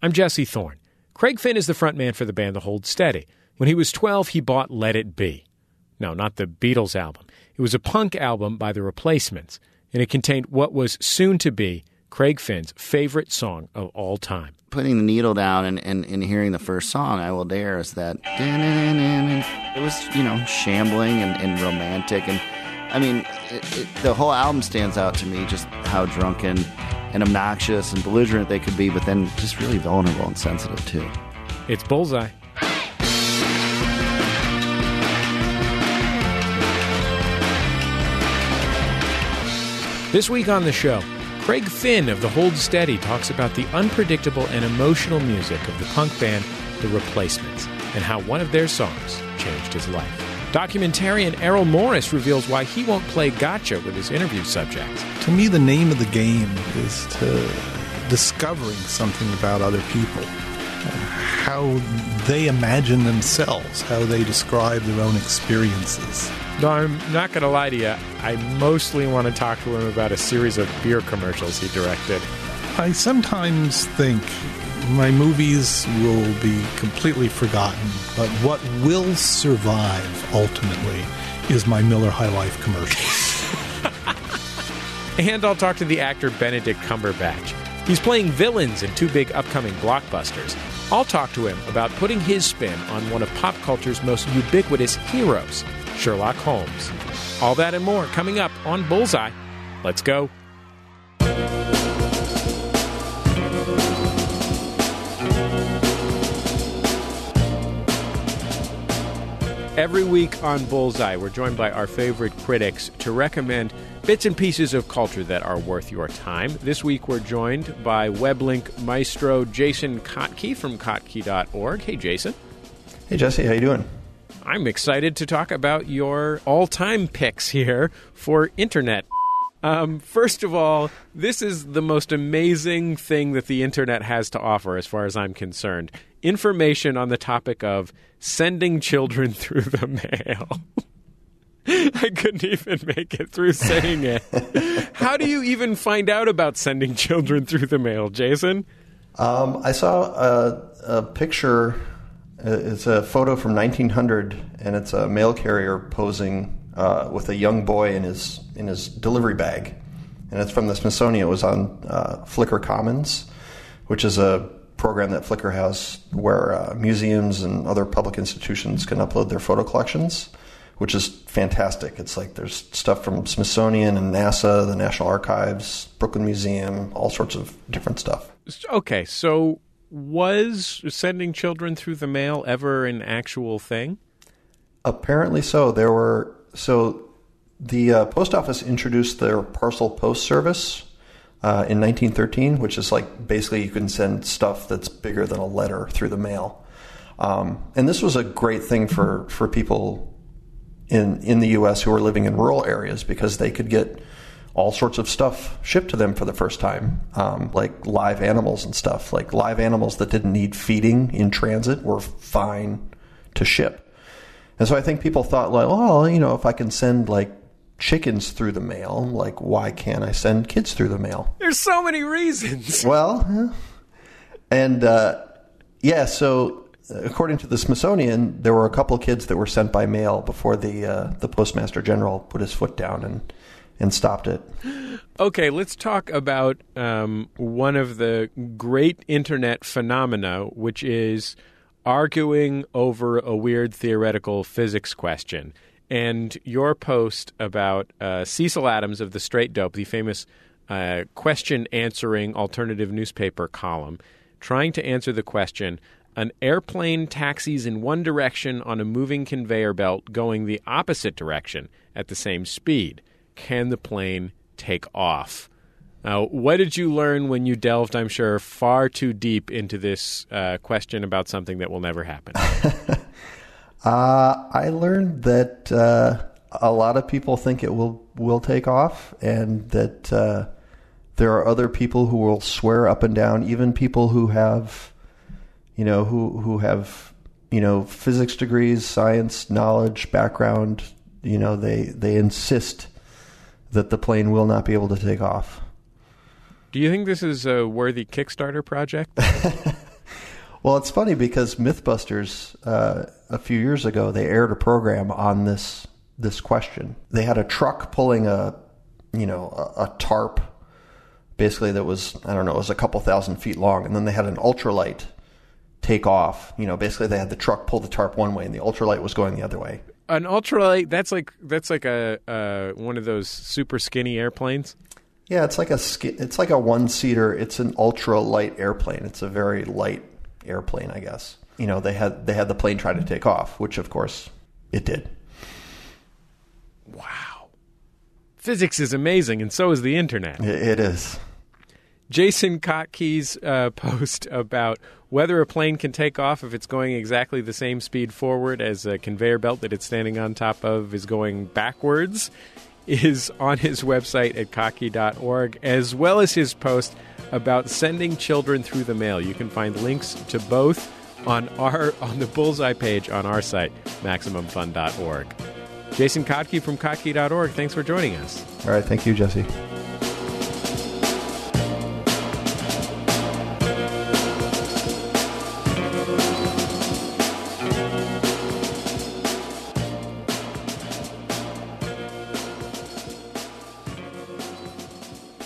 I'm Jesse Thorne. Craig Finn is the frontman for the band The Hold Steady. When he was 12, he bought Let It Be. No, not the Beatles album. It was a punk album by The Replacements, and it contained what was soon to be Craig Finn's favorite song of all time. Putting the needle down and, and, and hearing the first song, I Will Dare, is that. It was, you know, shambling and, and romantic. And I mean, it, it, the whole album stands out to me just how drunken and obnoxious and belligerent they could be, but then just really vulnerable and sensitive, too. It's Bullseye. This week on the show, Craig Finn of The Hold Steady talks about the unpredictable and emotional music of the punk band The Replacements and how one of their songs changed his life. Documentarian Errol Morris reveals why he won't play gotcha with his interview subjects. To me, the name of the game is to discovering something about other people, how they imagine themselves, how they describe their own experiences. No, I'm not going to lie to you. I mostly want to talk to him about a series of beer commercials he directed. I sometimes think my movies will be completely forgotten, but what will survive ultimately is my Miller High Life commercials. and I'll talk to the actor Benedict Cumberbatch. He's playing villains in two big upcoming blockbusters. I'll talk to him about putting his spin on one of pop culture's most ubiquitous heroes, Sherlock Holmes. All that and more coming up on Bullseye. Let's go. Every week on Bullseye, we're joined by our favorite critics to recommend bits and pieces of culture that are worth your time. This week, we're joined by weblink maestro Jason Kottke from kottke.org. Hey, Jason. Hey, Jesse. How you doing? I'm excited to talk about your all-time picks here for internet. Um, first of all, this is the most amazing thing that the internet has to offer, as far as I'm concerned. Information on the topic of sending children through the mail. I couldn't even make it through saying it. How do you even find out about sending children through the mail, Jason? Um, I saw a, a, picture. Uh, it's a photo from 1900, and it's a mail carrier posing uh, with a young boy in his in his delivery bag, and it's from the Smithsonian. It was on uh, Flickr Commons, which is a program that Flickr has where uh, museums and other public institutions can upload their photo collections, which is fantastic. It's like there's stuff from Smithsonian and NASA, the National Archives, Brooklyn Museum, all sorts of different stuff. Okay, so was sending children through the mail ever an actual thing? Apparently so. There were so the uh, post office introduced their parcel post service uh, in 1913, which is like basically you can send stuff that's bigger than a letter through the mail. Um, and this was a great thing for, for people in in the U.S. who were living in rural areas because they could get all sorts of stuff shipped to them for the first time, um, like live animals and stuff. Like live animals that didn't need feeding in transit were fine to ship. And so I think people thought like, well, you know, if I can send like chickens through the mail, like why can't I send kids through the mail? There's so many reasons. Well, and uh, yeah, so according to the Smithsonian, there were a couple of kids that were sent by mail before the uh, the postmaster general put his foot down and and stopped it. Okay, let's talk about um, one of the great internet phenomena, which is arguing over a weird theoretical physics question. And your post about uh, Cecil Adams of the Straight Dope, the famous uh, question answering alternative newspaper column, trying to answer the question an airplane taxis in one direction on a moving conveyor belt going the opposite direction at the same speed. Can the plane take off? Now, what did you learn when you delved, I'm sure, far too deep into this uh, question about something that will never happen? uh, I learned that uh, a lot of people think it will, will take off, and that uh, there are other people who will swear up and down, even people who have you know, who who have you know physics degrees, science knowledge, background. You know, they they insist that the plane will not be able to take off. Do you think this is a worthy Kickstarter project? Well, it's funny because MythBusters uh, a few years ago they aired a program on this this question. They had a truck pulling a you know a, a tarp, basically that was I don't know it was a couple thousand feet long, and then they had an ultralight take off. You know, basically they had the truck pull the tarp one way and the ultralight was going the other way. An ultralight that's like that's like a uh, one of those super skinny airplanes. Yeah, it's like a it's like a one seater. It's an ultralight airplane. It's a very light airplane, I guess. You know, they had they had the plane try to take off, which of course it did. Wow. Physics is amazing, and so is the internet. It, is. Jason Kottke's uh, post about whether a plane can take off if it's going exactly the same speed forward as a conveyor belt that it's standing on top of is going backwards is on his website at kottke.org, as well as his post about sending children through the mail. You can find links to both on our on the bullseye page on our site, MaximumFun.org. Jason Kottke from Kottke.org, thanks for joining us. All right, thank you, Jesse.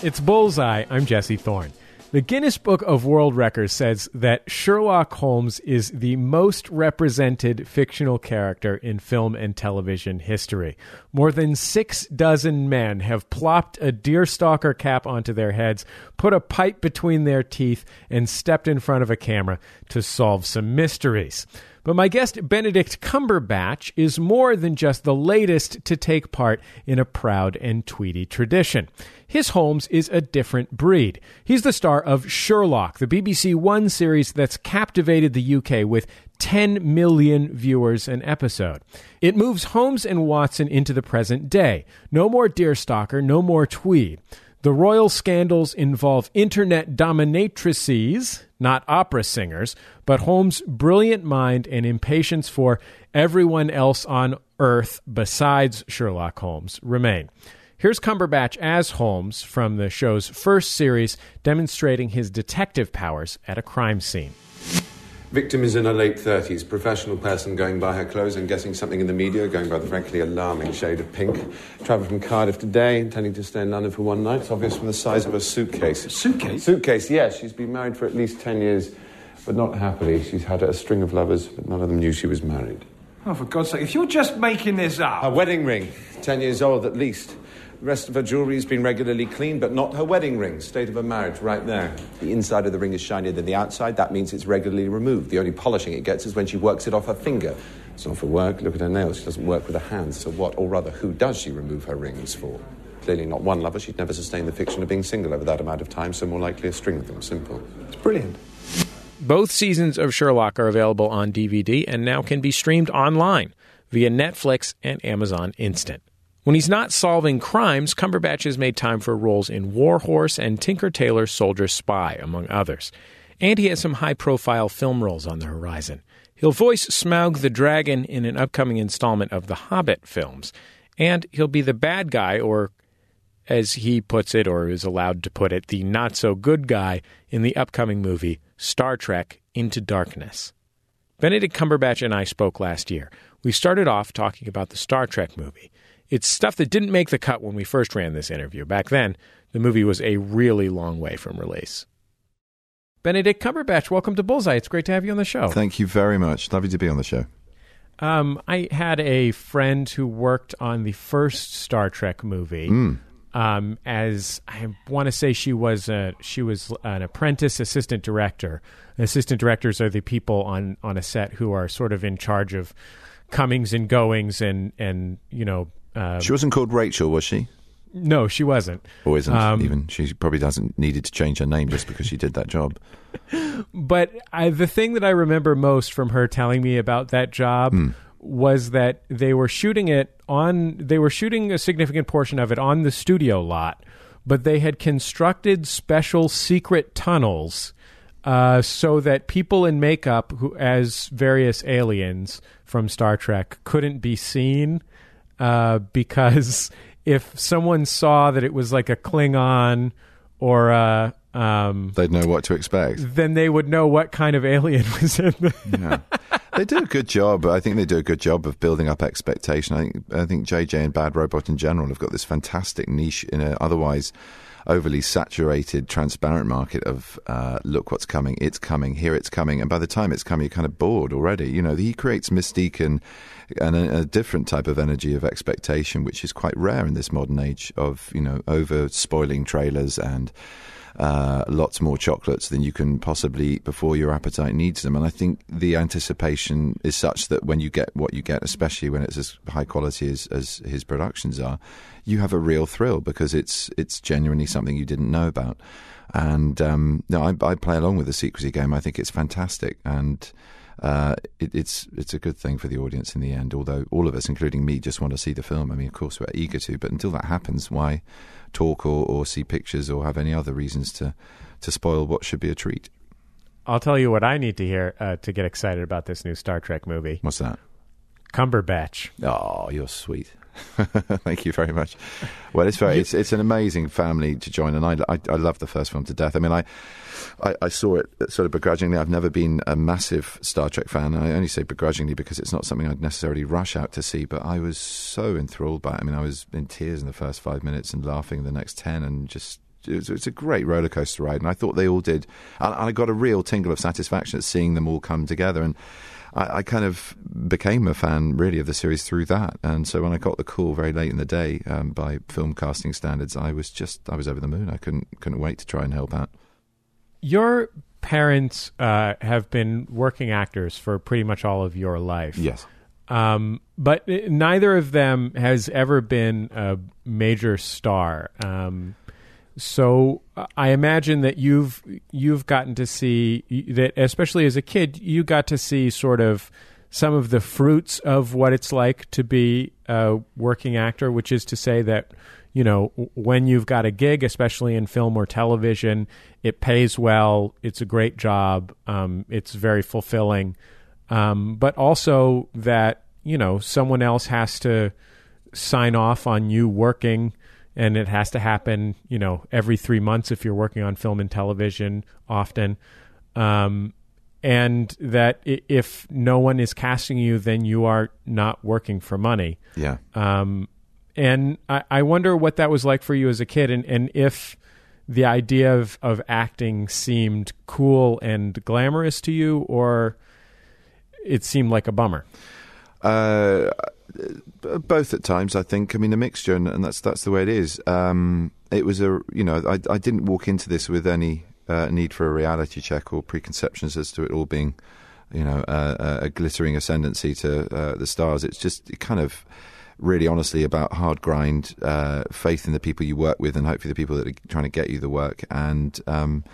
It's Bullseye. I'm Jesse Thorne. The Guinness Book of World Records says that Sherlock Holmes is the most represented fictional character in film and television history. More than six dozen men have plopped a deerstalker cap onto their heads, put a pipe between their teeth, and stepped in front of a camera to solve some mysteries. But my guest, Benedict Cumberbatch, is more than just the latest to take part in a proud and tweedy tradition. His Holmes is a different breed. He's the star of Sherlock, the BBC One series that's captivated the UK with 10 million viewers an episode. It moves Holmes and Watson into the present day. No more Deerstalker, no more Tweed. The royal scandals involve internet dominatrices, not opera singers, but Holmes' brilliant mind and impatience for everyone else on Earth besides Sherlock Holmes remain. Here's Cumberbatch as Holmes from the show's first series, demonstrating his detective powers at a crime scene. Victim is in her late 30s, professional person going by her clothes and guessing something in the media, going by the frankly alarming shade of pink. Travelled from Cardiff today, intending to stay in London for one night. It's obvious from the size of her suitcase. Suitcase? Suitcase, yes. She's been married for at least 10 years, but not happily. She's had a string of lovers, but none of them knew she was married. Oh, for God's sake, if you're just making this up. Her wedding ring, 10 years old at least. The rest of her jewellery has been regularly cleaned, but not her wedding ring. State of her marriage, right there. The inside of the ring is shinier than the outside. That means it's regularly removed. The only polishing it gets is when she works it off her finger. It's not for work. Look at her nails. She doesn't work with her hands. So what, or rather, who does she remove her rings for? Clearly not one lover. She'd never sustain the fiction of being single over that amount of time, so more likely a string of them. Simple. It's brilliant. Both seasons of Sherlock are available on DVD and now can be streamed online via Netflix and Amazon Instant. When he's not solving crimes, Cumberbatch has made time for roles in War Horse and Tinker Tailor Soldier Spy, among others. And he has some high profile film roles on the horizon. He'll voice Smaug the Dragon in an upcoming installment of the Hobbit films. And he'll be the bad guy, or as he puts it, or is allowed to put it, the not so good guy in the upcoming movie Star Trek Into Darkness. Benedict Cumberbatch and I spoke last year. We started off talking about the Star Trek movie. It's stuff that didn't make the cut when we first ran this interview. Back then, the movie was a really long way from release. Benedict Cumberbatch, welcome to Bullseye. It's great to have you on the show. Thank you very much. Lovely to be on the show. Um, I had a friend who worked on the first Star Trek movie. Hmm. Um, as I want to say, she was a, she was an apprentice assistant director. Assistant directors are the people on on a set who are sort of in charge of comings and goings, and and you know. Uh, She wasn't called Rachel, was she? no, she wasn't. Or isn't Um, even? She probably doesn't needed to change her name just because she did that job. But I, the thing that I remember most from her telling me about that job was that they were shooting it on. They were shooting a significant portion of it on the studio lot, but they had constructed special secret tunnels uh, so that people in makeup, who as various aliens from Star Trek, couldn't be seen uh, because if someone saw that it was like a Klingon or a, um, They'd know what to expect. then they would know what kind of alien was in the. Yeah. they do a good job. I think they do a good job of building up expectation. I think I think JJ and Bad Robot in general have got this fantastic niche in an otherwise overly saturated, transparent market of uh, look what's coming, it's coming, here it's coming, and by the time it's coming, you're kind of bored already. You know, he creates mystique and and a, a different type of energy of expectation, which is quite rare in this modern age of you know over spoiling trailers and uh, lots more chocolates than you can possibly eat before your appetite needs them. And I think the anticipation is such that when you get what you get, especially when it's as high quality as, as his productions are, you have a real thrill because it's it's genuinely something you didn't know about. And um, no, I, I play along with the secrecy game. I think it's fantastic and. Uh, it, it's it's a good thing for the audience in the end. Although all of us, including me, just want to see the film. I mean, of course, we're eager to, but until that happens, why talk or, or see pictures or have any other reasons to to spoil what should be a treat? I'll tell you what I need to hear uh, to get excited about this new Star Trek movie. What's that? Cumberbatch. Oh, you're sweet. Thank you very much. Well, it's very it's it's an amazing family to join, and I, I, I love the first film to death. I mean, I, I I saw it sort of begrudgingly. I've never been a massive Star Trek fan. I only say begrudgingly because it's not something I'd necessarily rush out to see. But I was so enthralled by it. I mean, I was in tears in the first five minutes and laughing the next ten, and just it's, it's a great roller coaster ride, and I thought they all did. And I got a real tingle of satisfaction at seeing them all come together. And I, I, kind of became a fan, really, of the series through that. And so when I got the call very late in the day um, by film casting standards, I was just I was over the moon. I couldn't couldn't wait to try and help out. Your parents uh, have been working actors for pretty much all of your life. Yes. Um, but neither of them has ever been a major star. Um, so I imagine that you've you've gotten to see that, especially as a kid, you got to see sort of some of the fruits of what it's like to be a working actor, which is to say that you know when you've got a gig, especially in film or television, it pays well, it's a great job, um, it's very fulfilling, um, but also that you know someone else has to sign off on you working and it has to happen, you know, every three months if you're working on film and television often. Um, and that if no one is casting you, then you are not working for money. Yeah. Um, and I, I wonder what that was like for you as a kid, and, and if the idea of, of acting seemed cool and glamorous to you, or it seemed like a bummer. Uh, both at times, I think. I mean, a mixture, and, and that's that's the way it is. Um, it was a, you know, I, I didn't walk into this with any uh, need for a reality check or preconceptions as to it all being, you know, uh, a glittering ascendancy to uh, the stars. It's just kind of really honestly about hard grind, uh, faith in the people you work with, and hopefully the people that are trying to get you the work, and um,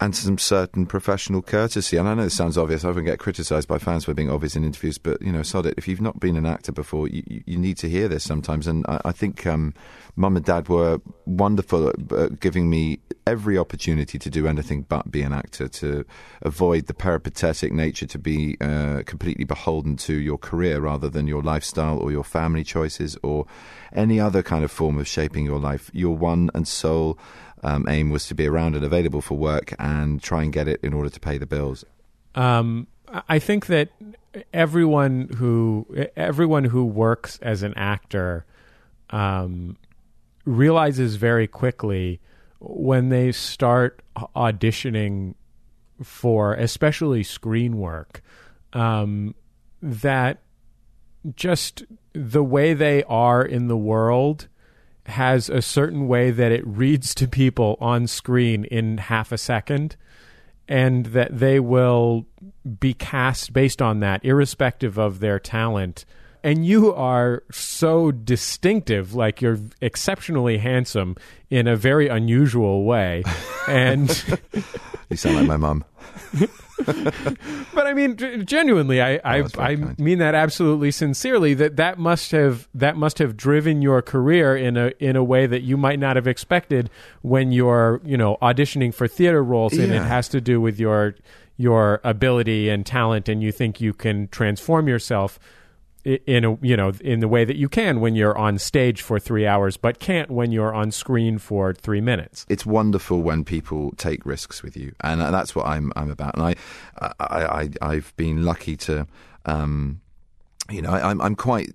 and some certain professional courtesy. And I know this sounds obvious. I often get criticised by fans for being obvious in interviews, but you know, sod it. If you've not been an actor before, you, you need to hear this sometimes. And I, I think um, mum and dad were wonderful at giving me every opportunity to do anything but be an actor, to avoid the peripatetic nature, to be uh, completely beholden to your career rather than your lifestyle or your family choices or any other kind of form of shaping your life. Your one and sole um, aim was to be around and available for work and try and get it in order to pay the bills. Um, I think that everyone who everyone who works as an actor um, realizes very quickly when they start auditioning for, especially screen work, um, that just the way they are in the world has a certain way that it reads to people on screen in half a second and that they will be cast based on that irrespective of their talent and you are so distinctive like you're exceptionally handsome in a very unusual way and you sound like my mom but I mean, genuinely, I I, Oh, I mean that absolutely sincerely. That that must have that must have driven your career in a in a way that you might not have expected when you're you know auditioning for theater roles, and it has to do with your your ability and talent, and you think you can transform yourself. In a you know in the way that you can when you're on stage for three hours, but can't when you're on screen for three minutes. it's wonderful when people take risks with you, and uh, that's what I'm I'm about. And I, I, I I've been lucky to, um, you know, I, I'm I'm quite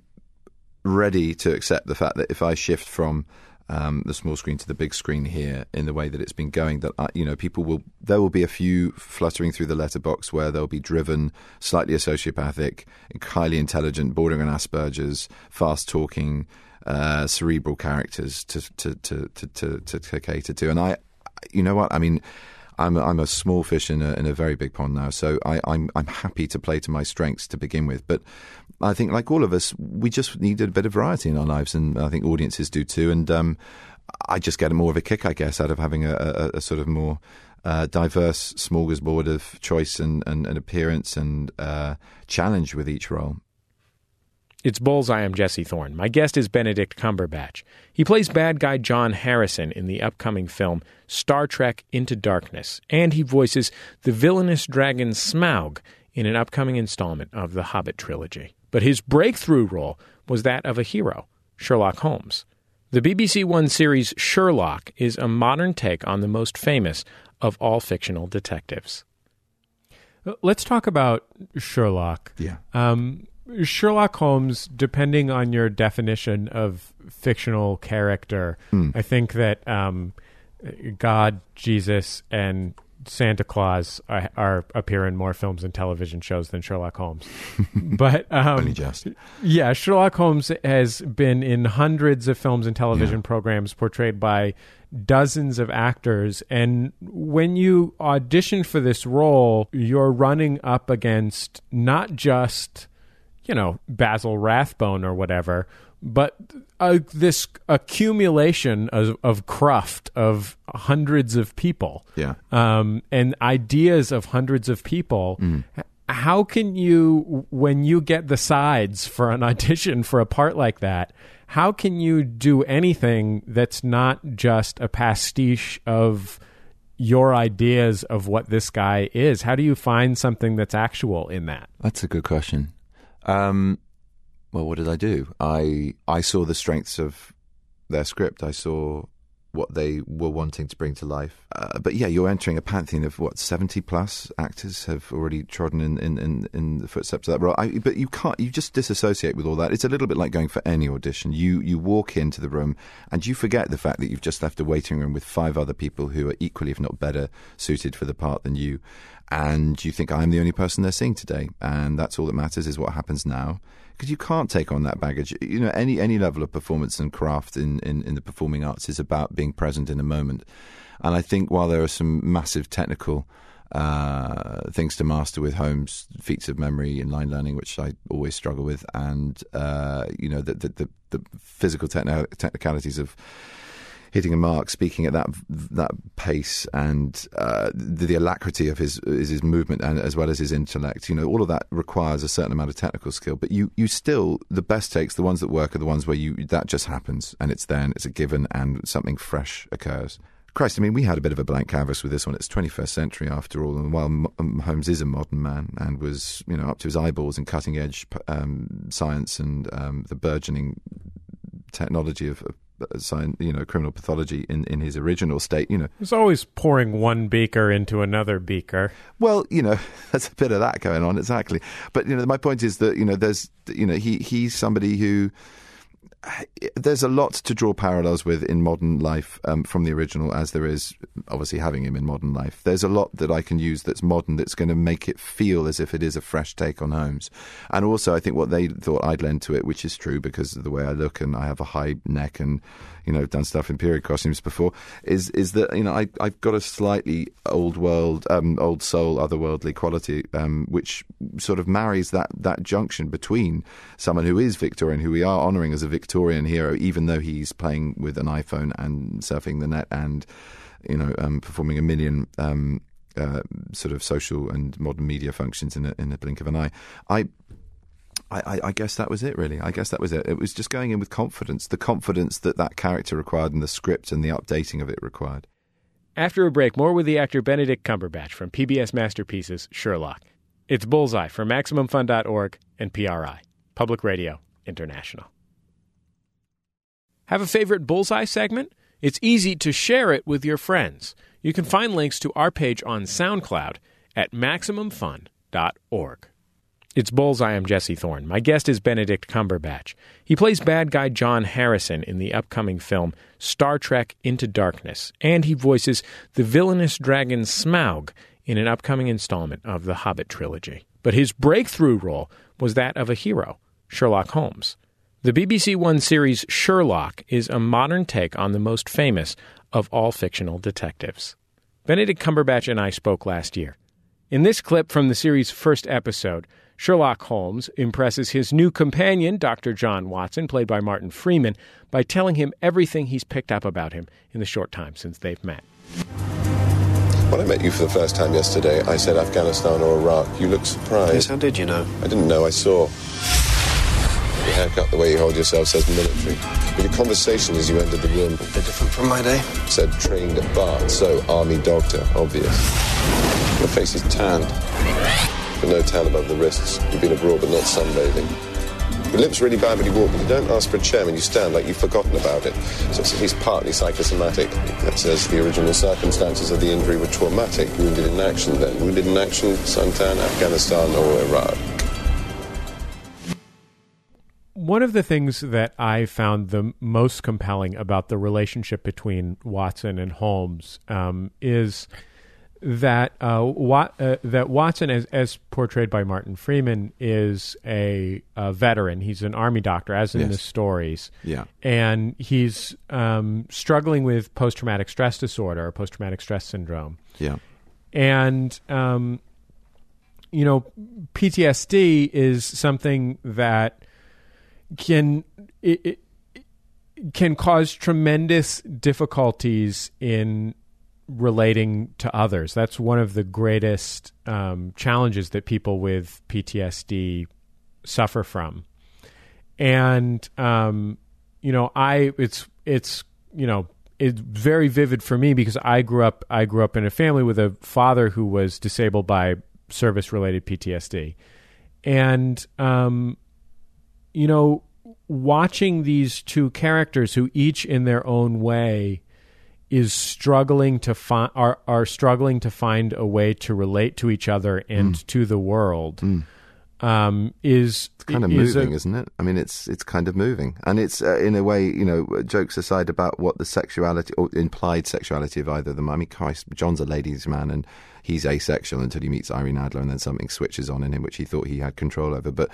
ready to accept the fact that if I shift from um, the small screen to the big screen here in the way that it's been going, that I, you know people will there will be a few fluttering through the letterbox where they'll be driven, slightly sociopathic, highly intelligent, bordering on Asperger's, fast talking, uh, cerebral characters to, to to to to to cater to, and I, you know what I mean. I'm a, I'm a small fish in a in a very big pond now, so I, I'm I'm happy to play to my strengths to begin with. But I think, like all of us, we just need a bit of variety in our lives, and I think audiences do too. And um, I just get more of a kick, I guess, out of having a, a, a sort of more uh, diverse smorgasbord of choice and, and, and appearance and uh, challenge with each role. It's Bullseye. I'm Jesse Thorne. My guest is Benedict Cumberbatch. He plays bad guy John Harrison in the upcoming film Star Trek Into Darkness, and he voices the villainous dragon Smaug in an upcoming installment of the Hobbit trilogy. But his breakthrough role was that of a hero, Sherlock Holmes. The BBC One series Sherlock is a modern take on the most famous of all fictional detectives. Let's talk about Sherlock. Yeah. Um, Sherlock Holmes, depending on your definition of fictional character, I think that um, God, Jesus, and Santa Claus are, are appear in more films and television shows than Sherlock Holmes. but um, yeah, Sherlock Holmes has been in hundreds of films and television programs portrayed by dozens of actors. And when you audition for this role, you're running up against not just, you know, Basil Rathbone or whatever, but uh, this accumulation of, of cruft of hundreds of people Yeah. um, and ideas of hundreds of people. H- How can you, when you get the sides for an audition for a part like that, how can you do anything that's not just a pastiche of your ideas of what this guy is? How do you find something that's actual in that? That's a good question. Um, well, what did I do? I I saw the strengths of their script. I saw what they were wanting to bring to life. Uh, but yeah, you're entering a pantheon of what seventy plus actors have already trodden in, in, in, in the footsteps of that role. I, but you can't. You just disassociate with all that. It's a little bit like going for any audition. You you walk into the room and you forget the fact that you've just left a waiting room with five other people who are equally, if not better, suited for the part than you. And you think I'm the only person they're seeing today, and that's all that matters is what happens now because you can't take on that baggage. You know, any any level of performance and craft in, in, in the performing arts is about being present in a moment. And I think while there are some massive technical uh, things to master with Holmes, feats of memory and line learning, which I always struggle with, and uh, you know the the, the, the physical techni- technicalities of hitting a mark, speaking at that that pace, and uh, the, the alacrity of his is his movement, and as well as his intellect. You know, all of that requires a certain amount of technical skill. But you you still the best takes, the ones that work, are the ones where you that just happens, and it's there, and it's a given, and something fresh occurs. Christ, I mean, we had a bit of a blank canvas with this one. It's 21st century after all, and while M- Holmes is a modern man and was, you know, up to his eyeballs in cutting edge um, science and um, the burgeoning technology of, of science, you know, criminal pathology in, in his original state, you know. There's always pouring one beaker into another beaker. Well, you know, there's a bit of that going on, exactly. But you know, my point is that you know, there's, you know, he he's somebody who there's a lot to draw parallels with in modern life um, from the original, as there is obviously having him in modern life. There's a lot that I can use that's modern that's going to make it feel as if it is a fresh take on Holmes. And also, I think what they thought I'd lend to it, which is true because of the way I look and I have a high neck and you know done stuff in period costumes before, is is that you know I I've got a slightly old world, um, old soul, otherworldly quality, um, which sort of marries that that junction between someone who is Victorian, who we are honouring as a Victorian hero, even though he's playing with an iPhone and surfing the net and you know um, performing a million. Um, uh, sort of social and modern media functions in a, in a blink of an eye. I I, I, guess that was it, really. I guess that was it. It was just going in with confidence, the confidence that that character required and the script and the updating of it required. After a break, more with the actor Benedict Cumberbatch from PBS Masterpieces Sherlock. It's Bullseye for MaximumFun.org and PRI, Public Radio International. Have a favorite Bullseye segment? It's easy to share it with your friends. You can find links to our page on SoundCloud at MaximumFun.org. It's Bullseye. I'm Jesse Thorne. My guest is Benedict Cumberbatch. He plays bad guy John Harrison in the upcoming film Star Trek Into Darkness, and he voices the villainous dragon Smaug in an upcoming installment of the Hobbit trilogy. But his breakthrough role was that of a hero, Sherlock Holmes. The BBC One series Sherlock is a modern take on the most famous of all fictional detectives. Benedict Cumberbatch and I spoke last year. In this clip from the series' first episode, Sherlock Holmes impresses his new companion, Dr. John Watson, played by Martin Freeman, by telling him everything he's picked up about him in the short time since they've met. When I met you for the first time yesterday, I said Afghanistan or Iraq. You looked surprised. Yes, how did you know? I didn't know, I saw. Your haircut, the way you hold yourself says military. But your conversation as you entered the room A bit different from my day. said trained at Bart's, so army doctor, obvious. Your face is tanned, but no tan above the wrists. You've been abroad, but not sunbathing. Your lips really bad when you walk, but you don't ask for a chair when you stand like you've forgotten about it. So it's at least partly psychosomatic. That says the original circumstances of the injury were traumatic. Wounded in action then. Wounded in action, suntan, Afghanistan or Iraq. One of the things that I found the most compelling about the relationship between Watson and Holmes um, is that uh, Wat, uh, that Watson, as, as portrayed by Martin Freeman, is a, a veteran. He's an army doctor, as in Yes. the stories. Yeah. and he's um, struggling with post traumatic stress disorder or post traumatic stress syndrome Yeah. and um, you know PTSD is something that can it, it can cause tremendous difficulties in relating to others. That's one of the greatest um, challenges that people with PTSD suffer from. And um, you know, I it's it's you know it's very vivid for me because I grew up I grew up in a family with a father who was disabled by service related PTSD, and um, you know, watching these two characters who each in their own way is struggling to find are are struggling to find a way to relate to each other and to the world um, is It's kind of is a- moving, isn't it? I mean, it's it's kind of moving, and it's uh, in a way, you know, jokes aside about what the sexuality or implied sexuality of either of them. I mean, Christ, John's a ladies' man, and he's asexual until he meets Irene Adler, and then something switches on in him, which he thought he had control over. But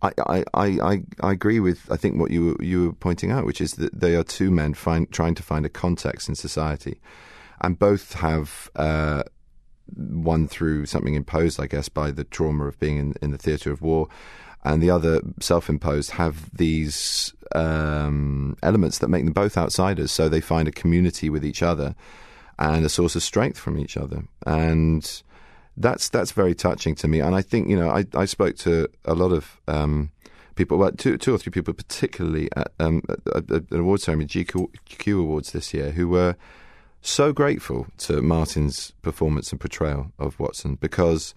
I, I, I, I, agree with I think what you you were pointing out, which is that they are two men find, trying to find a context in society, and both have. Uh, one through something imposed, I guess, by the trauma of being in, in the theatre of war, and the other self-imposed have these um, elements that make them both outsiders. So they find a community with each other and a source of strength from each other, and that's that's very touching to me. And I think you know I, I spoke to a lot of um, people, well, two two or three people particularly at, um, at, at an award ceremony, GQ, GQ Awards this year, who were so grateful to Martin's performance and portrayal of Watson because,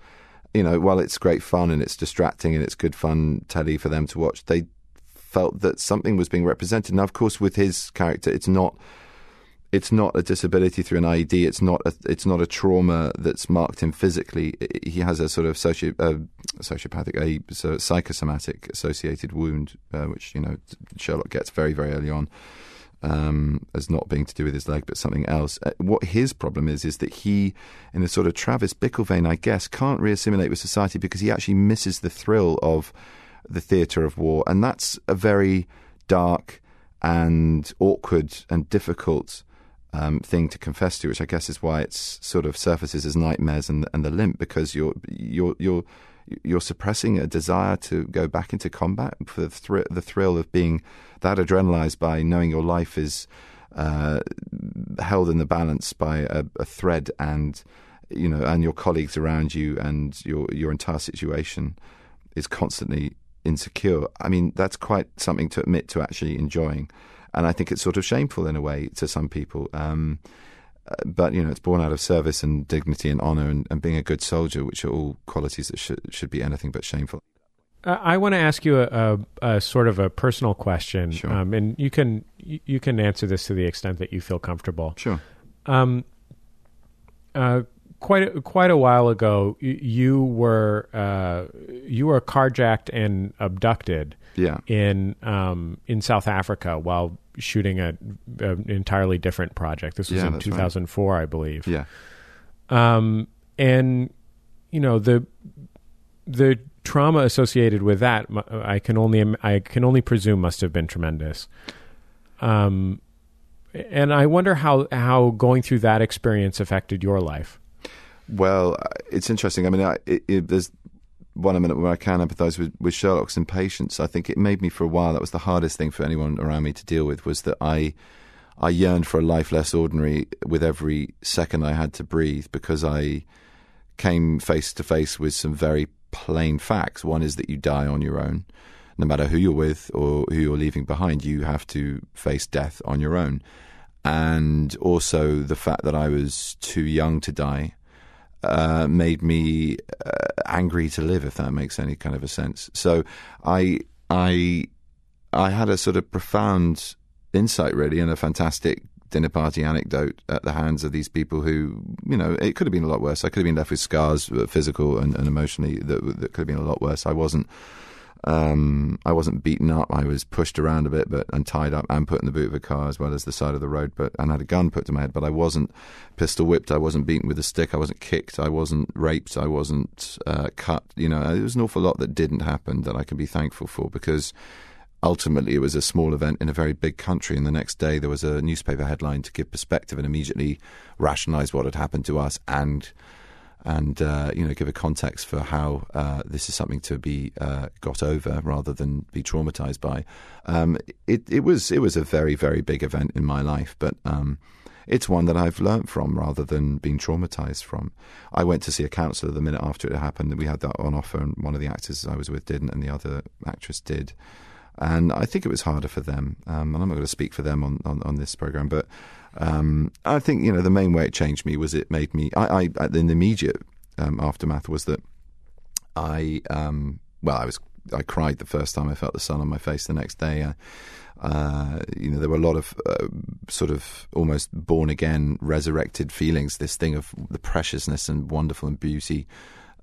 you know, while it's great fun and it's distracting and it's good fun telly for them to watch, they felt that something was being represented. Now, of course, with his character, it's not. It's not a disability through an IED. It's not a, it's not a trauma that's marked him physically. He has a sort of socio, sociopathic, a so psychosomatic associated wound, uh, which you know Sherlock gets very very early on um, as not being to do with his leg, but something else. Uh, what his problem is, is that he, in a sort of Travis Bickle vein, I guess, can't reassimilate with society because he actually misses the thrill of the theatre of war. And that's a very dark and awkward and difficult um, thing to confess to, which I guess is why it's sort of surfaces as nightmares and, and the limp because you're you're you're you're suppressing a desire to go back into combat for the, thr- the thrill of being that adrenalized by knowing your life is uh, held in the balance by a, a thread and you know and your colleagues around you and your your entire situation is constantly insecure. I mean, that's quite something to admit to actually enjoying, and I think it's sort of shameful in a way to some people. Um, but you know, it's born out of service and dignity and honor and, and being a good soldier, which are all qualities that should should be anything but shameful. Uh, I want to ask you a, a, a sort of a personal question, Sure. um, and you can you you can answer this to the extent that you feel comfortable. Sure. Um, uh, quite a, quite a while ago, you were uh, you were carjacked and abducted Yeah. in um, in South Africa while shooting a, an entirely different project. This was Yeah, in that's right. 2004, I believe. Yeah. Um, and you know the the trauma associated with that, I can only I can only presume must have been tremendous. Um, and I wonder how how going through that experience affected your life. Well, uh, it's interesting. I mean, I, it, it, there's one minute where I can empathise with, with Sherlock's impatience. I think it made me for a while. That was the hardest thing for anyone around me to deal with. Was that I I yearned for a life less ordinary with every second I had to breathe because I came face to face with some very plain facts. One is that you die on your own. No matter who you're with or who you're leaving behind, you have to face death on your own. And also the fact that I was too young to die uh, made me uh, angry to live, if that makes any kind of a sense. So I, I, I had a sort of profound insight, really, and a fantastic dinner party anecdote at the hands of these people who, you know, it could have been a lot worse. I could have been left with scars, uh, physical and, and emotionally, that, that could have been a lot worse. I wasn't. Um, I wasn't beaten up. I was pushed around a bit, but and tied up and put in the boot of a car as well as the side of the road. But and had a gun put to my head. But I wasn't pistol whipped. I wasn't beaten with a stick. I wasn't kicked. I wasn't raped. I wasn't uh, cut. You know, there was an awful lot that didn't happen that I can be thankful for because ultimately it was a small event in a very big country. And the next day there was a newspaper headline to give perspective and immediately rationalise what had happened to us and and uh, you know give a context for how uh, this is something to be uh, got over rather than be traumatized by. Um, it, it was it was a very very big event in my life, but um, it's one that I've learnt from rather than being traumatized from. I went to see a counsellor the minute after it happened. We had that on offer, and one of the actors I was with didn't, and the other actress did. And I think it was harder for them. Um, and I'm not going to speak for them on, on, on this program, but um, I think you know the main way it changed me was it made me. I, I in the immediate um, aftermath was that I um, well I was I cried the first time I felt the sun on my face. The next day, uh, uh, you know, there were a lot of uh, sort of almost born again, resurrected feelings. This thing of the preciousness and wonderful and beauty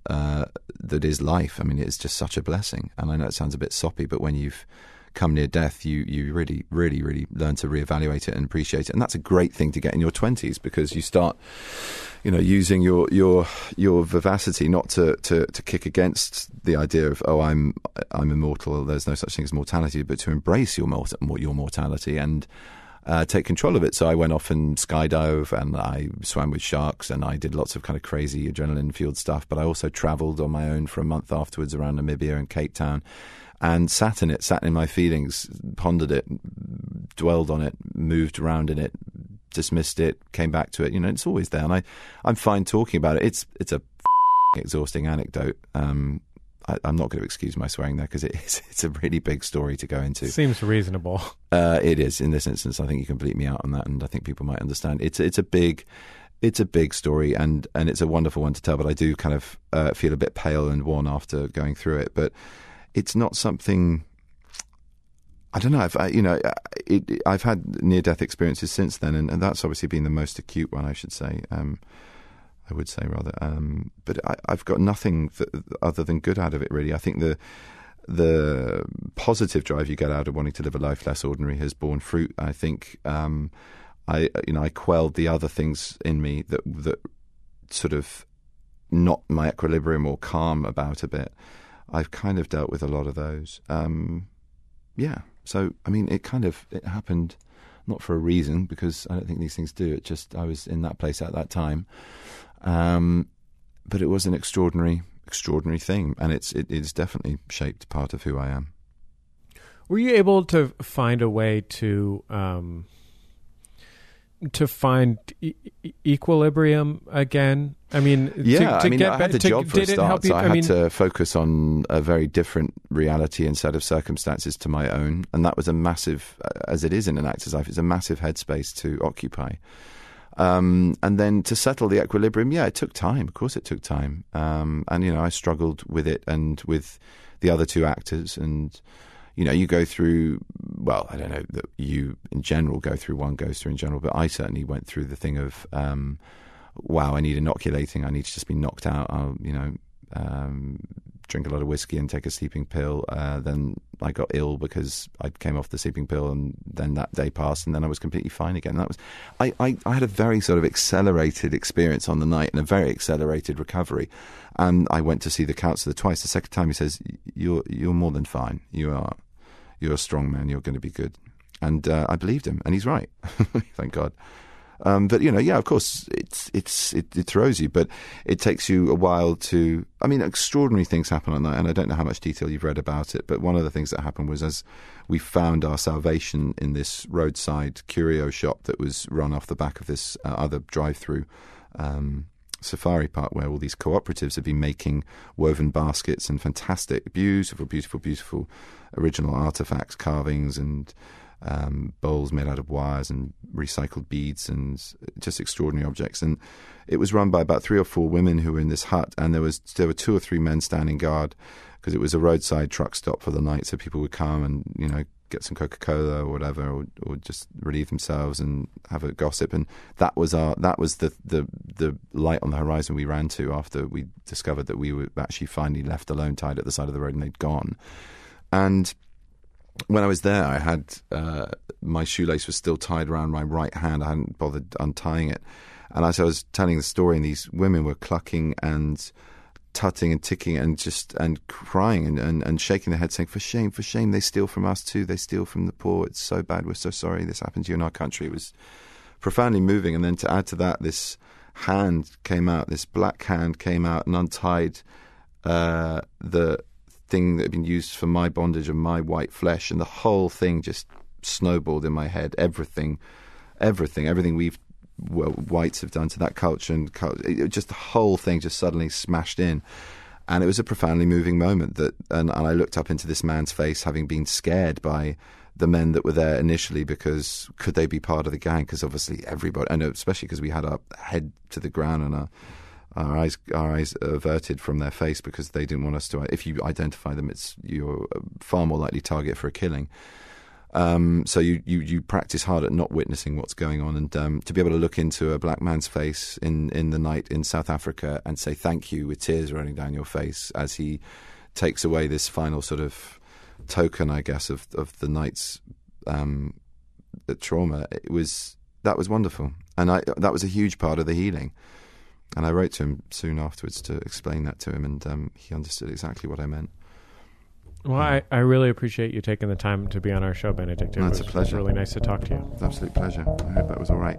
uh, that is life. I mean, it's just such a blessing. And I know it sounds a bit soppy, but when you've come near death, you you really, really, really learn to reevaluate it and appreciate it. And that's a great thing to get in your twenties because you start, you know, using your your your vivacity not to, to, to kick against the idea of oh I'm I'm immortal. There's no such thing as mortality, but to embrace your mort- your mortality and. Uh, take control of it. So I went off and skydove and I swam with sharks and I did lots of kind of crazy adrenaline fueled stuff. But I also travelled on my own for a month afterwards around Namibia and Cape Town and sat in it, sat in my feelings, pondered it, dwelled on it, moved around in it, dismissed it, came back to it. You know, it's always there, and I, I'm fine talking about it. It's it's a exhausting anecdote. Um, I, I'm not going to excuse my swearing there because it is it's a really big story to go into. Seems reasonable. Uh, it is in this instance. I think you can bleep me out on that, and I think people might understand. It's it's a big. It's a big story and, and it's a wonderful one to tell, but I do kind of uh, feel a bit pale and worn after going through it. But it's not something I don't know. I've I, you know it, I've had near death experiences since then, and, and that's obviously been the most acute one, I should say. Um, I would say rather, um, but I, I've got nothing th- other than good out of it. Really, I think the the positive drive you get out of wanting to live a life less ordinary has borne fruit. I think um, I you know I quelled the other things in me that that sort of knocked my equilibrium or calm about a bit. I've kind of dealt with a lot of those. Um, yeah. So I mean, it kind of it happened not for a reason because I don't think these things do. It just I was in that place at that time, um, but it was an extraordinary, extraordinary thing, and it's it is definitely shaped part of who I am. Were you able to find a way to um, to find e- equilibrium again? I mean, Yeah, to, to I mean, get I had the to- job for a start, so I, had mean, to focus on a very different reality and set of circumstances to my own, and that was a massive, uh, as it is in an actor's life, it's a massive headspace to occupy. Um, and then to settle the equilibrium, yeah, it took time. Of course, it took time. Um, and you know, I struggled with it and with the other two actors. And you know, you go through. Well, I don't know that you in general go through. One goes through in general, but I certainly went through the thing of, um, wow, I need inoculating. I need to just be knocked out. I'll, you know, um, drink a lot of whiskey and take a sleeping pill. Uh, then I got ill because I came off the sleeping pill, and then that day passed, and then I was completely fine again. That was, I, I, I had a very sort of accelerated experience on the night and a very accelerated recovery. And I went to see the counsellor twice. The second time, he says, "You're you're more than fine. You are you're a strong man. You're going to be good." And uh, I believed him, and he's right. Thank God. Um, but you know, yeah, of course, it's it's it, it, throws you, but it takes you a while to. I mean, extraordinary things happen on that, and I don't know how much detail you've read about it. But one of the things that happened was as we found our salvation in this roadside curio shop that was run off the back of this uh, other drive-through. Um, safari park where all these cooperatives have been making woven baskets and fantastic, beautiful, beautiful, beautiful original artifacts, carvings, and um, bowls made out of wires and recycled beads and just extraordinary objects. And it was run by about three or four women who were in this hut, and there was there were two or three men standing guard because it was a roadside truck stop for the night, so people would come and you know get some Coca Cola or whatever, or, or just relieve themselves and have a gossip. And that was our that was the the the light on the horizon we ran to after we discovered that we were actually finally left alone, tied at the side of the road, and they'd gone. And when I was there, I had uh, my shoelace was still tied around my right hand. I hadn't bothered untying it. And as I was telling the story, and these women were clucking and tutting and ticking and just and crying and, and, and shaking their heads, saying, "For shame, for shame! They steal from us too. They steal from the poor. It's so bad. We're so sorry. This happened to you in our country." It was profoundly moving. And then to add to that, this hand came out. This black hand came out and untied uh, the thing that had been used for my bondage and my white flesh, and the whole thing just snowballed in my head. Everything, everything, everything we've whites have done to that culture, and it, just the whole thing just suddenly smashed in. And it was a profoundly moving moment that, and, and I looked up into this man's face, having been scared by the men that were there initially because could they be part of the gang? Because obviously everybody, I know, especially because we had our head to the ground and our our eyes our eyes averted from their face because they didn't want us to. If you identify them, it's you're far more likely target for a killing. Um, so you, you, you practice hard at not witnessing what's going on, and um, to be able to look into a black man's face in, in the night in South Africa and say thank you with tears running down your face as he takes away this final sort of token, I guess, of of the night's um, trauma. It was that was wonderful, and I, that was a huge part of the healing. And I wrote to him soon afterwards to explain that to him, and um, he understood exactly what I meant. Well, I, I really appreciate you taking the time to be on our show, Benedict. It was, a pleasure. really nice to talk to you. Absolute pleasure. I hope that was all right.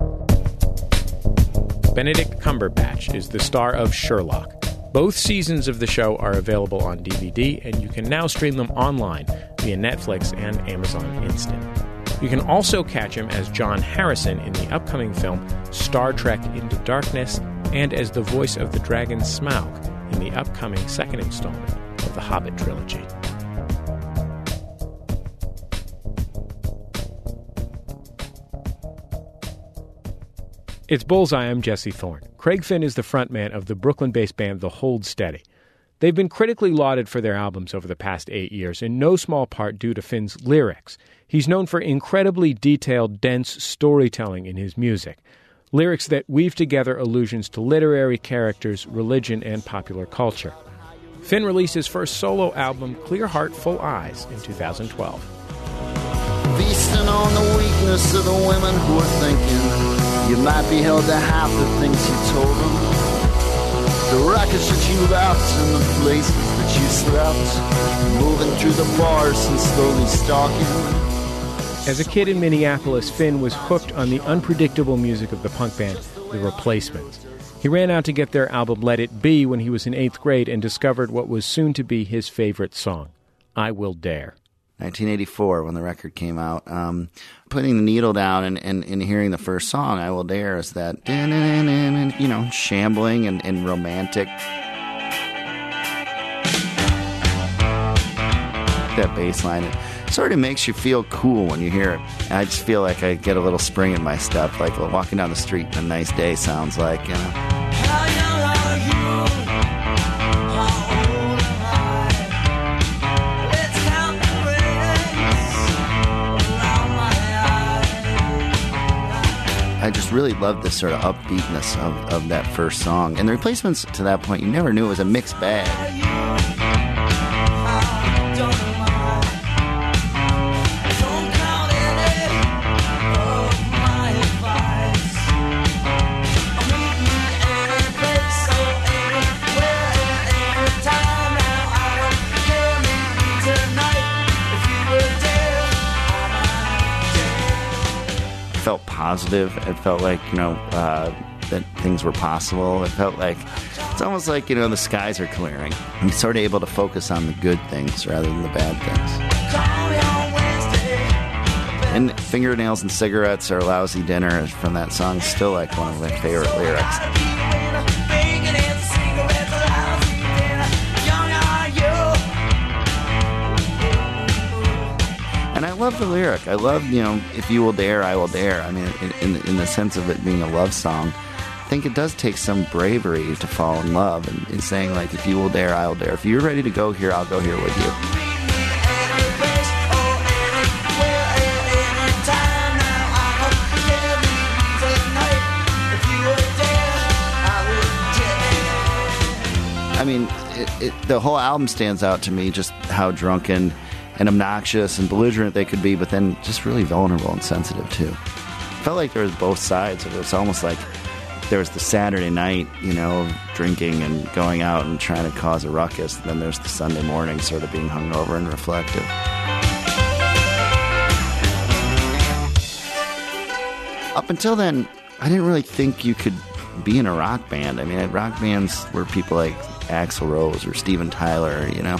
Benedict Cumberbatch is the star of Sherlock. Both seasons of the show are available on DVD, and you can now stream them online via Netflix and Amazon Instant. You can also catch him as John Harrison in the upcoming film Star Trek Into Darkness and as the voice of the dragon Smaug in the upcoming second installment of the Hobbit trilogy. It's Bullseye. I'm Jesse Thorne. Craig Finn is the frontman of the Brooklyn based band The Hold Steady. They've been critically lauded for their albums over the past eight years, in no small part due to Finn's lyrics. He's known for incredibly detailed, dense storytelling in his music lyrics that weave together allusions to literary characters, religion, and popular culture. Finn released his first solo album, Clear Heart, Full Eyes, in 2012. Feasting on the weakness of the women who are thinking you might be held to half the things you told them. The records that you left and the places that you slept, moving through the bars and slowly stalking. As a kid in Minneapolis, Finn was hooked on the unpredictable music of the punk band The Replacements. He ran out to get their album Let It Be when he was in eighth grade and discovered what was soon to be his favorite song, I Will Dare. 1984, when the record came out, um, putting the needle down and, and, and, hearing the first song, I Will Dare, is that, you know, shambling and, and romantic that bass line. It sort of makes you feel cool when you hear it. I just feel like I get a little spring in my step, like walking down the street on a nice day sounds like, you know. I just really loved the sort of upbeatness of, of that first song. And the replacements to that point, you never knew it was a mixed bag. Felt positive. It felt like you know uh, that things were possible. It felt like it's almost like you know the skies are clearing. I'm sort of able to focus on the good things rather than the bad things. And fingernails and cigarettes or lousy dinner from that song still like one of my favorite lyrics. Love the lyric. I love, you know, if you will dare, I will dare. I mean, in, in, the sense of it being a love song, I think it does take some bravery to fall in love. And it's saying, like, if you will dare, I will dare. If you're ready to go here, I'll go here with you. I mean, it, it, the whole album stands out to me just how drunken and obnoxious and belligerent they could be, but then just really vulnerable and sensitive too. Felt like there was both sides it. was almost like there was the Saturday night, you know, drinking and going out and trying to cause a ruckus. And then there's the Sunday morning sort of being hungover and reflective. Up until then, I didn't really think you could be in a rock band. I mean, rock bands were people like Axl Rose or Steven Tyler, you know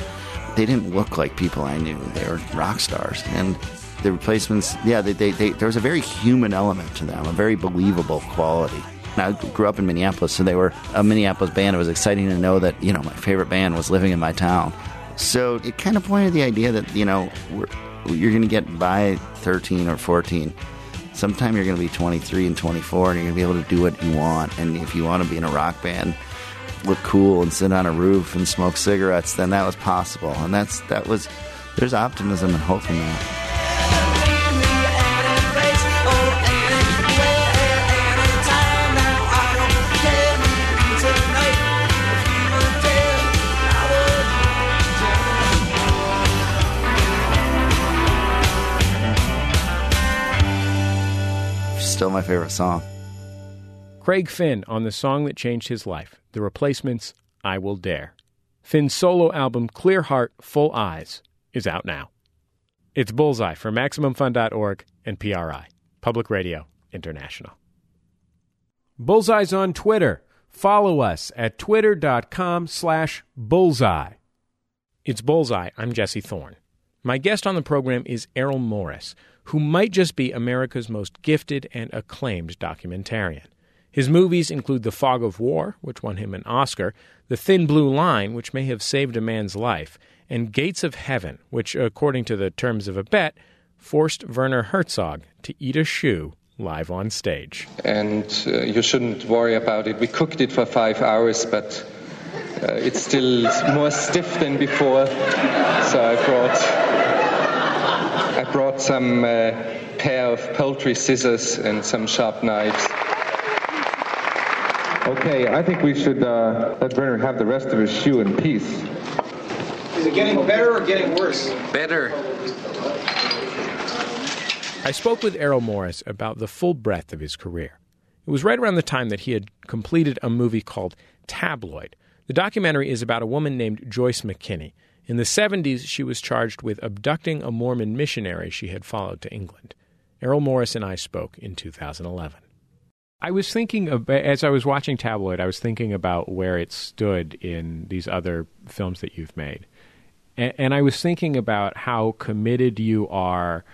they didn't look like people I knew. They were rock stars. And the replacements, yeah, they, they, they, there was a very human element to them, a very believable quality. I grew up in Minneapolis, so they were a Minneapolis band. It was exciting to know that, you know, my favorite band was living in my town. So it kind of pointed the idea that, you know, you're going to get by 13 or 14. Sometime you're going to be 23 and 24, and you're going to be able to do what you want. And if you want to be in a rock band, look cool and sit on a roof and smoke cigarettes, then that was possible. And that's that was there's optimism and hope in that. Still my favorite song. Craig Finn on the song that changed his life, The Replacements' I Will Dare. Finn's solo album, Clear Heart, Full Eyes, is out now. It's Bullseye for MaximumFun.org and PRI, Public Radio International. Bullseye's on Twitter. Follow us at twitter.com slash bullseye. It's Bullseye. I'm Jesse Thorne. My guest on the program is Errol Morris, who might just be America's most gifted and acclaimed documentarian. His movies include The Fog of War, which won him an Oscar, The Thin Blue Line, which may have saved a man's life, and Gates of Heaven, which, according to the terms of a bet, forced Werner Herzog to eat a shoe live on stage. And uh, you shouldn't worry about it. We cooked it for five hours, but uh, it's still more stiff than before. So I brought I brought some uh, pair of poultry scissors and some sharp knives. Okay, I think we should uh, let Werner have the rest of his shoe in peace. Is it getting better or getting worse? Better. I spoke with Errol Morris about the full breadth of his career. It was right around the time that he had completed a movie called Tabloid. The documentary is about a woman named Joyce McKinney. In the 70s, she was charged with abducting a Mormon missionary she had followed to England. Errol Morris and I spoke in 2011. I was thinking, of, as I was watching Tabloid, I was thinking about where it stood in these other films that you've made. And, and I was thinking about how committed you are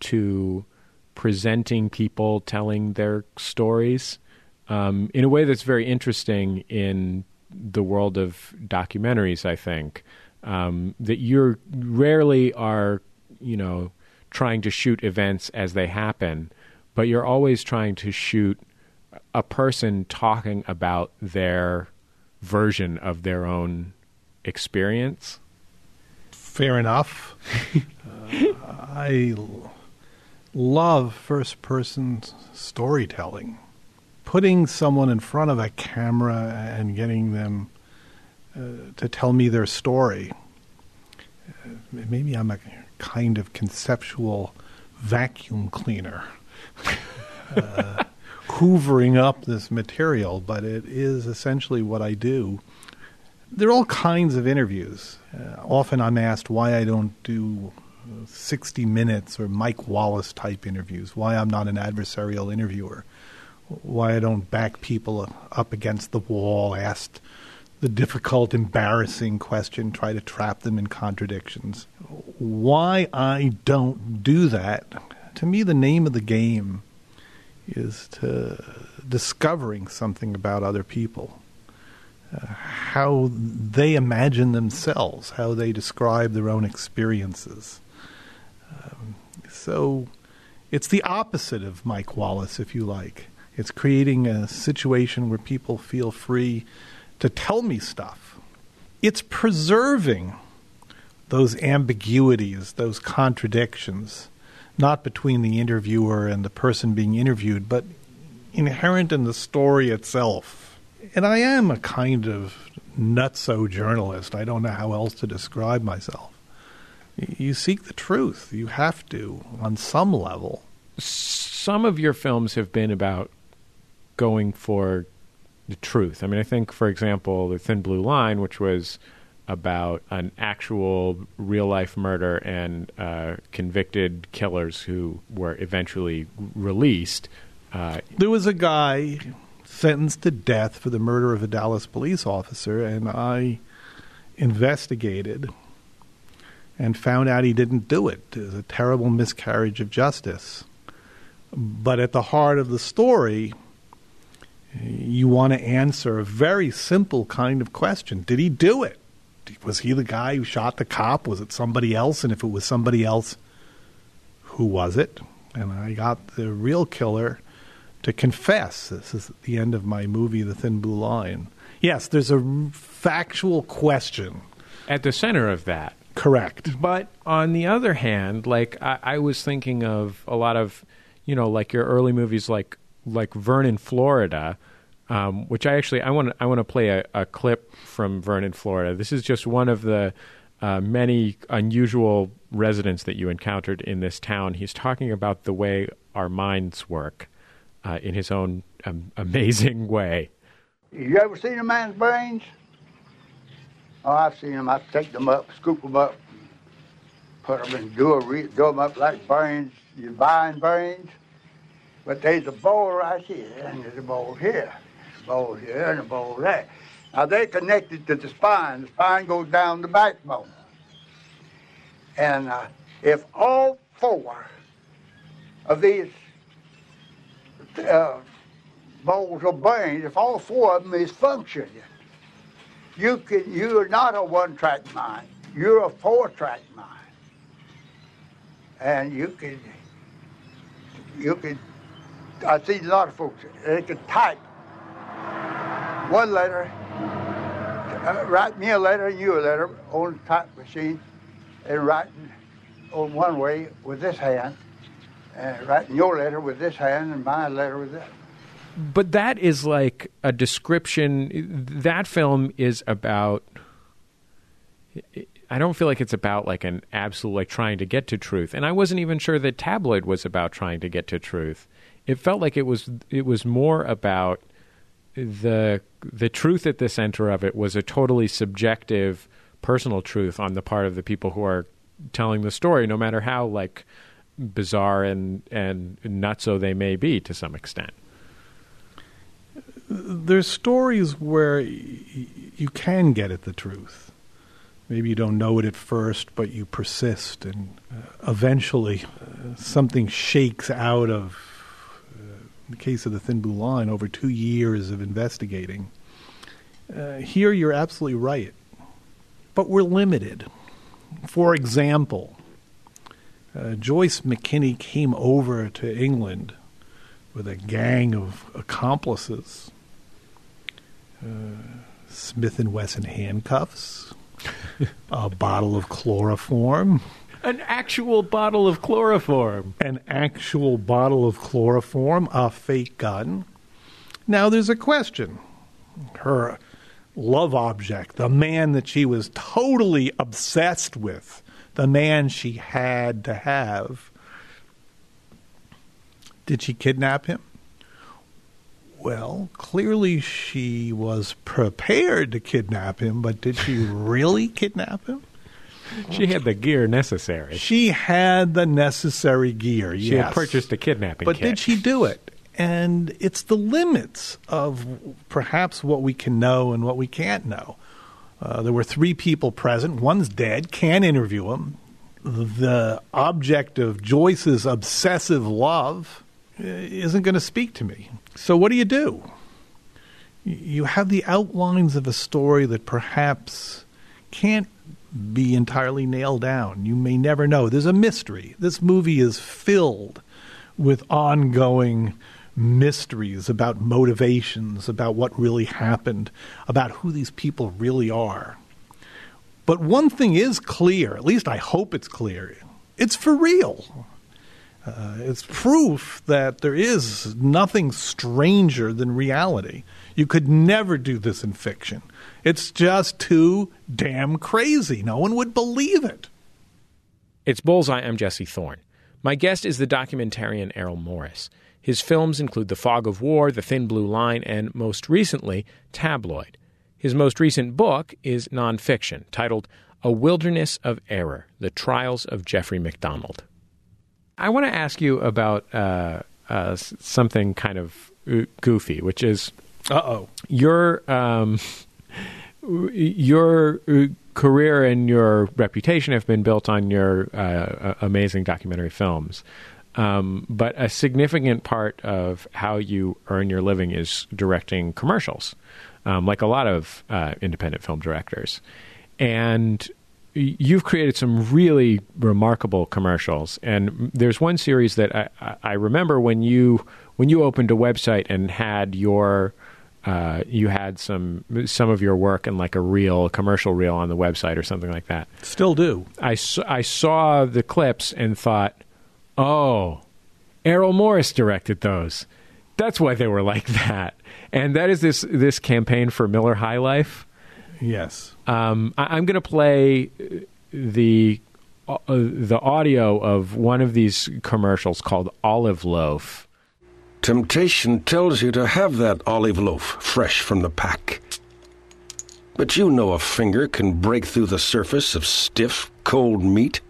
to presenting people telling their stories um, in a way that's very interesting in the world of documentaries, I think. um, that you rarely are, you know, trying to shoot events as they happen, but you're always trying to shoot a person talking about their version of their own experience. Fair enough. uh, I l- love first person storytelling. Putting someone in front of a camera and getting them uh, to tell me their story. Uh, maybe I'm a kind of conceptual vacuum cleaner. hoovering up this material, but it is essentially what I do. There are all kinds of interviews. Uh, often I'm asked why I don't do uh, 60 minutes or Mike Wallace type interviews, why I'm not an adversarial interviewer, why I don't back people up against the wall, ask the difficult, embarrassing question, try to trap them in contradictions. Why I don't do that, to me, the name of the game is to discovering something about other people, uh, how they imagine themselves, how they describe their own experiences. Um, so it's the opposite of Mike Wallace, if you like. It's creating a situation where people feel free to tell me stuff. It's preserving those ambiguities, those contradictions not between the interviewer and the person being interviewed, but inherent in the story itself. And I am a kind of nutso journalist. I don't know how else to describe myself. You seek the truth. You have to, on some level. Some of your films have been about going for the truth. I mean, I think, for example, The Thin Blue Line, which was about an actual real life murder and uh, convicted killers who were eventually released. Uh, there was a guy sentenced to death for the murder of a Dallas police officer, and I investigated and found out he didn't do it. It was a terrible miscarriage of justice. But at the heart of the story, you want to answer a very simple kind of question Did he do it? Was he the guy who shot the cop? Was it somebody else? And if it was somebody else, who was it? And I got the real killer to confess. This is the end of my movie, The Thin Blue Line. Yes, there's a factual question at the center of that. Correct. But on the other hand, like I, I was thinking of a lot of, you know, like your early movies, like like Vernon, Florida um, which I actually I want I want to play a, a, clip from Vernon, Florida. This is just one of the uh, many unusual residents that you encountered in this town. He's talking about the way our minds work uh, in his own um, amazing way. You ever seen a man's brains? Oh, I've seen them. I take them up, scoop them up, put them in, do, a re- do them up like brains. You buying brains, but there's a bowl right here, and there's a bowl here bowl here and a bowl there. Now they're connected to the spine. The spine goes down the backbone. And uh, if all four of these uh, bowls of brains, if all four of them is functioning, you can you are not a one-track mind. You're a four-track mind, and you can you can. I see a lot of folks. They can type one letter, uh, write me a letter you a letter on the type machine, and writing on one way with this hand, and writing your letter with this hand and my letter with that. But that is like a description. That film is about. I don't feel like it's about like an absolute like trying to get to truth, and I wasn't even sure that tabloid was about trying to get to truth. It felt like it was. It was more about the the truth at the center of it was a totally subjective personal truth on the part of the people who are telling the story no matter how like bizarre and and nutso they may be to some extent. There's stories where y- you can get at the truth. Maybe you don't know it at first but you persist and uh, eventually uh, something shakes out of the case of the Thin Blue Line, over two years of investigating. Uh, here, you're absolutely right. but we're limited. For example, uh, Joyce McKinney came over to England with a gang of accomplices. Uh, Smith and Wesson handcuffs, a bottle of chloroform, An actual bottle of chloroform. an actual bottle of chloroform, a fake gun. Now there's a question. Her love object, the man that she was totally obsessed with, the man she had to have. Did she kidnap him? Well, clearly she was prepared to kidnap him, but did she really kidnap him? She had the gear necessary. She had the necessary gear. She yes. had purchased a kidnapping But kit. did she do it? And it's the limits of perhaps what we can know and what we can't know. Uh, there were three people present. One's dead, can't interview him. The object of Joyce's obsessive love uh, isn't going to speak to me. So, what do you do? You have the outlines of a story that perhaps can't be entirely nailed down. You may never know. There's a mystery. This movie is filled with ongoing mysteries about motivations, about what really happened, about who these people really are. But one thing is clear, at least I hope it's clear it's for real. Uh, it's proof that there is nothing stranger than reality. You could never do this in fiction. It's just too damn crazy. No one would believe it. It's Bullseye. I'm Jesse Thorne. My guest is the documentarian Errol Morris. His films include The Fog of War, The Thin Blue Line, and most recently, Tabloid. His most recent book is nonfiction, titled A Wilderness of Error The Trials of Jeffrey MacDonald. I want to ask you about uh, uh, something kind of uh, goofy, which is Uh oh. your um, your uh, career and your reputation have been built on your uh, amazing documentary films. Um, but a significant part of how you earn your living is directing commercials, um, like a lot of uh, independent film directors. And you've created some really remarkable commercials. And there's one series that I- I remember when you when you opened a website and had your uh, you had some some of your work in like a reel, a commercial reel on the website or something like that. Still do. I, I saw the clips and thought, oh, Errol Morris directed those. That's why they were like that. And that is this this campaign for Miller High Life. Yes. Um, I, I'm going to play the uh, the audio of one of these commercials called Olive Loaf. Temptation tells you to have that olive loaf fresh from the pack. But you know a finger can break through the surface of stiff, cold meat,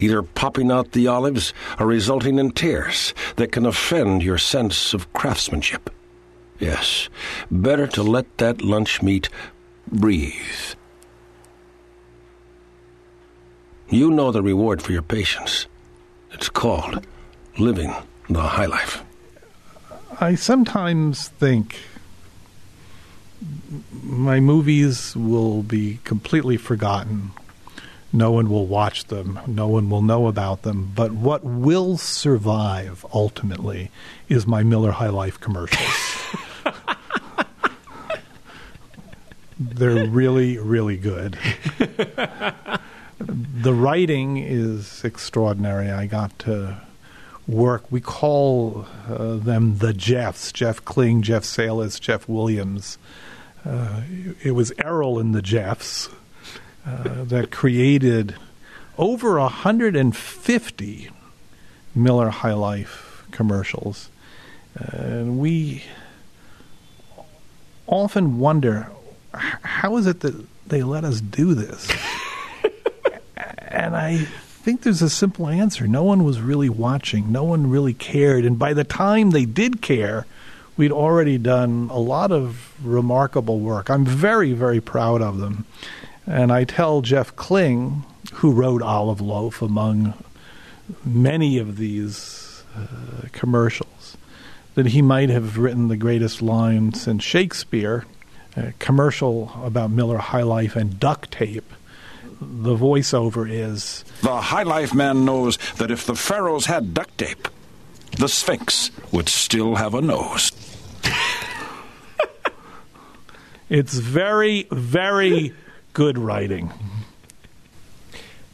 either popping out the olives or resulting in tears that can offend your sense of craftsmanship. Yes, better to let that lunch meat breathe. You know the reward for your patience. It's called living the high life. I sometimes think my movies will be completely forgotten. No one will watch them. No one will know about them. But what will survive ultimately is my Miller High Life commercials. They're really, really good. the writing is extraordinary. I got to work. We call uh, them the Jeffs Jeff Kling, Jeff Salis, Jeff Williams. Uh, it was Errol and the Jeffs uh, that created over 150 Miller High Life commercials. and we often wonder how is it that they let us do this? and I think there's a simple answer. No one was really watching. No one really cared. And by the time they did care, we'd already done a lot of remarkable work. I'm very, very proud of them. And I tell Jeff Kling, who wrote Olive Loaf among many of these uh, commercials, that he might have written the greatest line since Shakespeare, a commercial about Miller High Life and duct tape the voiceover is The High Life man knows that if the pharaohs had duct tape, the Sphinx would still have a nose. it's very, very good writing.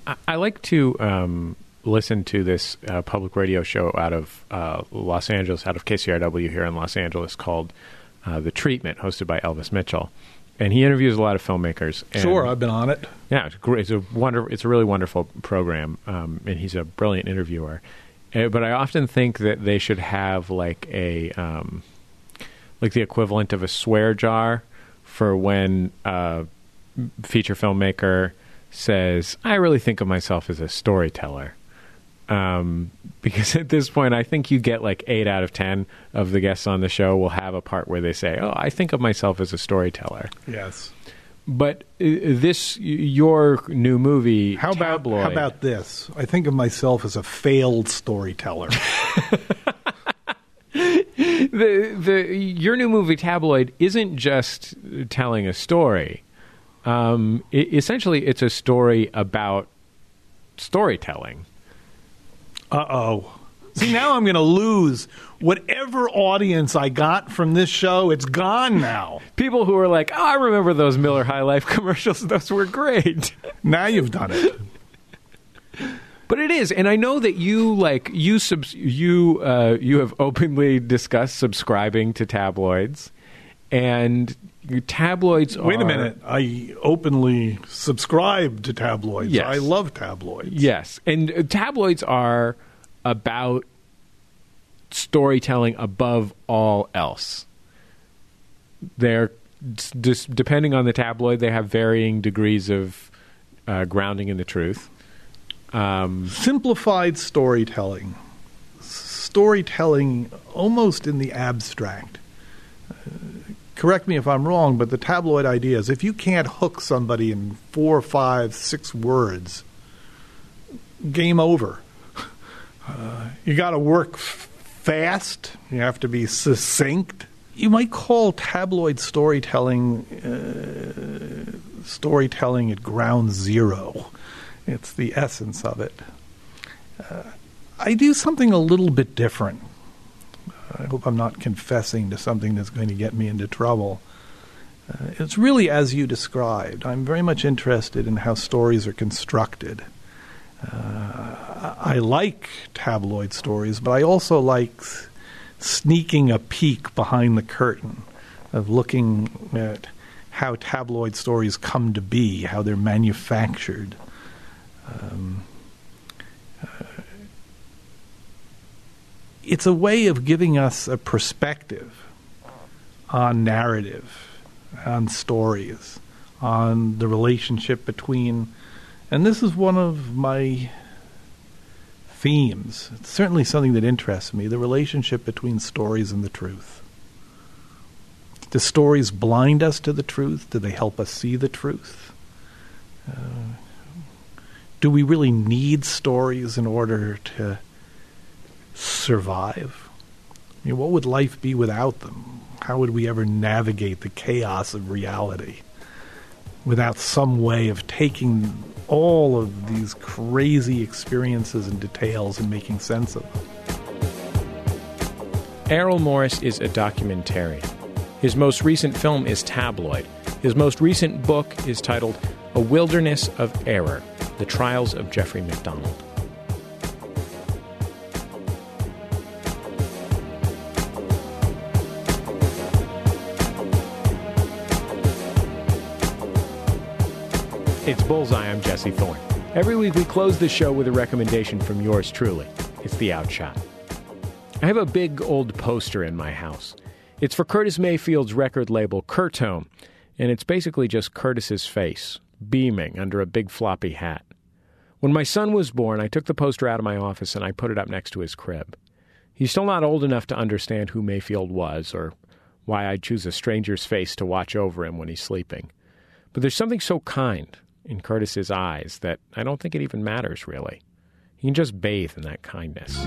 I, I like to um, listen to this uh, public radio show out of uh, Los Angeles, out of KCRW here in Los Angeles, called uh, The Treatment, hosted by Elvis Mitchell. And he interviews a lot of filmmakers. And, sure, I've been on it. Yeah, it's great. It's a wonder. It's a really wonderful program, um, and he's a brilliant interviewer. Uh, but I often think that they should have like a um, like the equivalent of a swear jar for when a feature filmmaker says, "I really think of myself as a storyteller." Um, because at this point, I think you get like eight out of ten of the guests on the show will have a part where they say, "Oh, I think of myself as a storyteller." Yes. But uh, this, your new movie, how about Tabloid, how about this? I think of myself as a failed storyteller. the the your new movie Tabloid isn't just telling a story. Um, it, essentially, it's a story about storytelling. Uh oh. See, now I'm going to lose whatever audience I got from this show. It's gone now. People who are like, "Oh, I remember those Miller High Life commercials. Those were great." Now you've done it. But it is, and I know that you like you subs- you uh, you have openly discussed subscribing to tabloids, and tabloids. Wait are, a minute. I openly subscribe to tabloids. Yes. I love tabloids. Yes, and uh, tabloids are about storytelling above all else. They're just depending on the tabloid, they have varying degrees of uh, grounding in the truth. Um, Simplified storytelling. Storytelling almost in the abstract. Uh, correct me if I'm wrong, but the tabloid idea is if you can't hook somebody in four, five, six words, game over. Uh, you got to work f- fast. You have to be succinct. You might call tabloid storytelling uh, storytelling at ground zero. It's the essence of it. Uh, I do something a little bit different. I hope I'm not confessing to something that's going to get me into trouble. Uh, it's really as you described. I'm very much interested in how stories are constructed. Uh, I like tabloid stories, but I also like sneaking a peek behind the curtain of looking at how tabloid stories come to be, how they're manufactured. Um, uh, it's a way of giving us a perspective on narrative, on stories, on the relationship between and this is one of my themes. It's certainly something that interests me the relationship between stories and the truth. Do stories blind us to the truth? Do they help us see the truth? Uh, do we really need stories in order to survive? I mean, what would life be without them? How would we ever navigate the chaos of reality without some way of taking all of these crazy experiences and details and making sense of them. Errol Morris is a documentarian. His most recent film is Tabloid. His most recent book is titled A Wilderness of Error The Trials of Jeffrey MacDonald. It's Bullseye. I'm Jesse Thorne. Every week we close the show with a recommendation from yours truly. It's The Outshot. I have a big old poster in my house. It's for Curtis Mayfield's record label, Curtom, and it's basically just Curtis's face, beaming under a big floppy hat. When my son was born, I took the poster out of my office and I put it up next to his crib. He's still not old enough to understand who Mayfield was or why I'd choose a stranger's face to watch over him when he's sleeping. But there's something so kind in Curtis's eyes that I don't think it even matters really. He can just bathe in that kindness.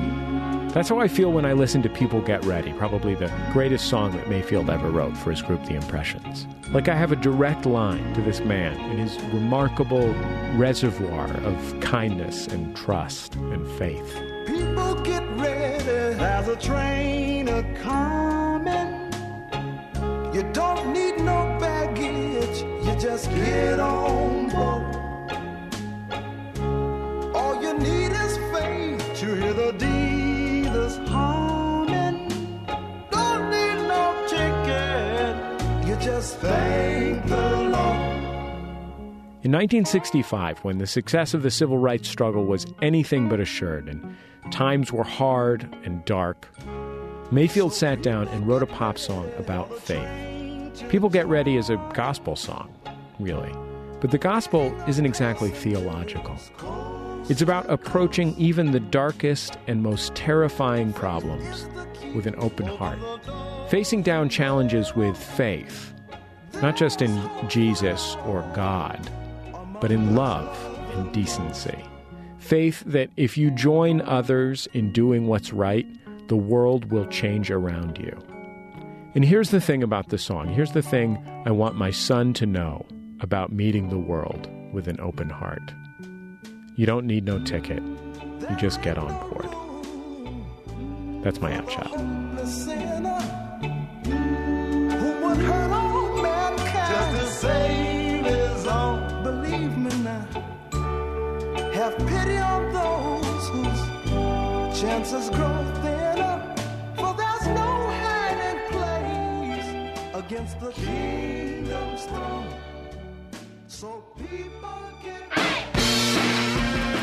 That's how I feel when I listen to People Get Ready, probably the greatest song that Mayfield ever wrote for his group The Impressions. Like I have a direct line to this man and his remarkable reservoir of kindness and trust and faith. People get ready, there's a train a coming. You don't need no baggage, you just get on just thank the Lord. In 1965, when the success of the civil rights struggle was anything but assured and times were hard and dark, Mayfield sat down and wrote a pop song about faith. People Get Ready is a gospel song, really. But the gospel isn't exactly theological. It's about approaching even the darkest and most terrifying problems with an open heart, facing down challenges with faith, not just in Jesus or God, but in love and decency. Faith that if you join others in doing what's right, the world will change around you. And here's the thing about the song. Here's the thing I want my son to know about meeting the world with an open heart. You don't need no ticket. You just get on board. That's my outshot. The pity on those whose chances grow thinner. For there's no hiding place against the kingdom's throne. So people can.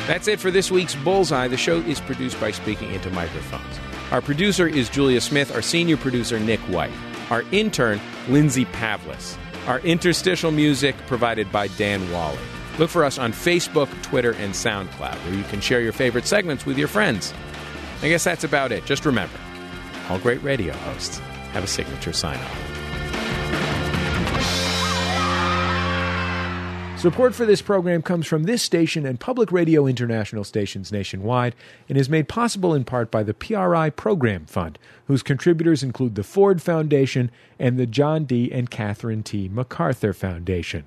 That's it for this week's Bullseye. The show is produced by Speaking Into Microphones. Our producer is Julia Smith, our senior producer, Nick White. Our intern, Lindsay Pavlis. Our interstitial music provided by Dan Wally. Look for us on Facebook, Twitter, and SoundCloud, where you can share your favorite segments with your friends. I guess that's about it. Just remember all great radio hosts have a signature sign off. Support for this program comes from this station and Public Radio International stations nationwide and is made possible in part by the PRI Program Fund, whose contributors include the Ford Foundation and the John D. and Catherine T. MacArthur Foundation.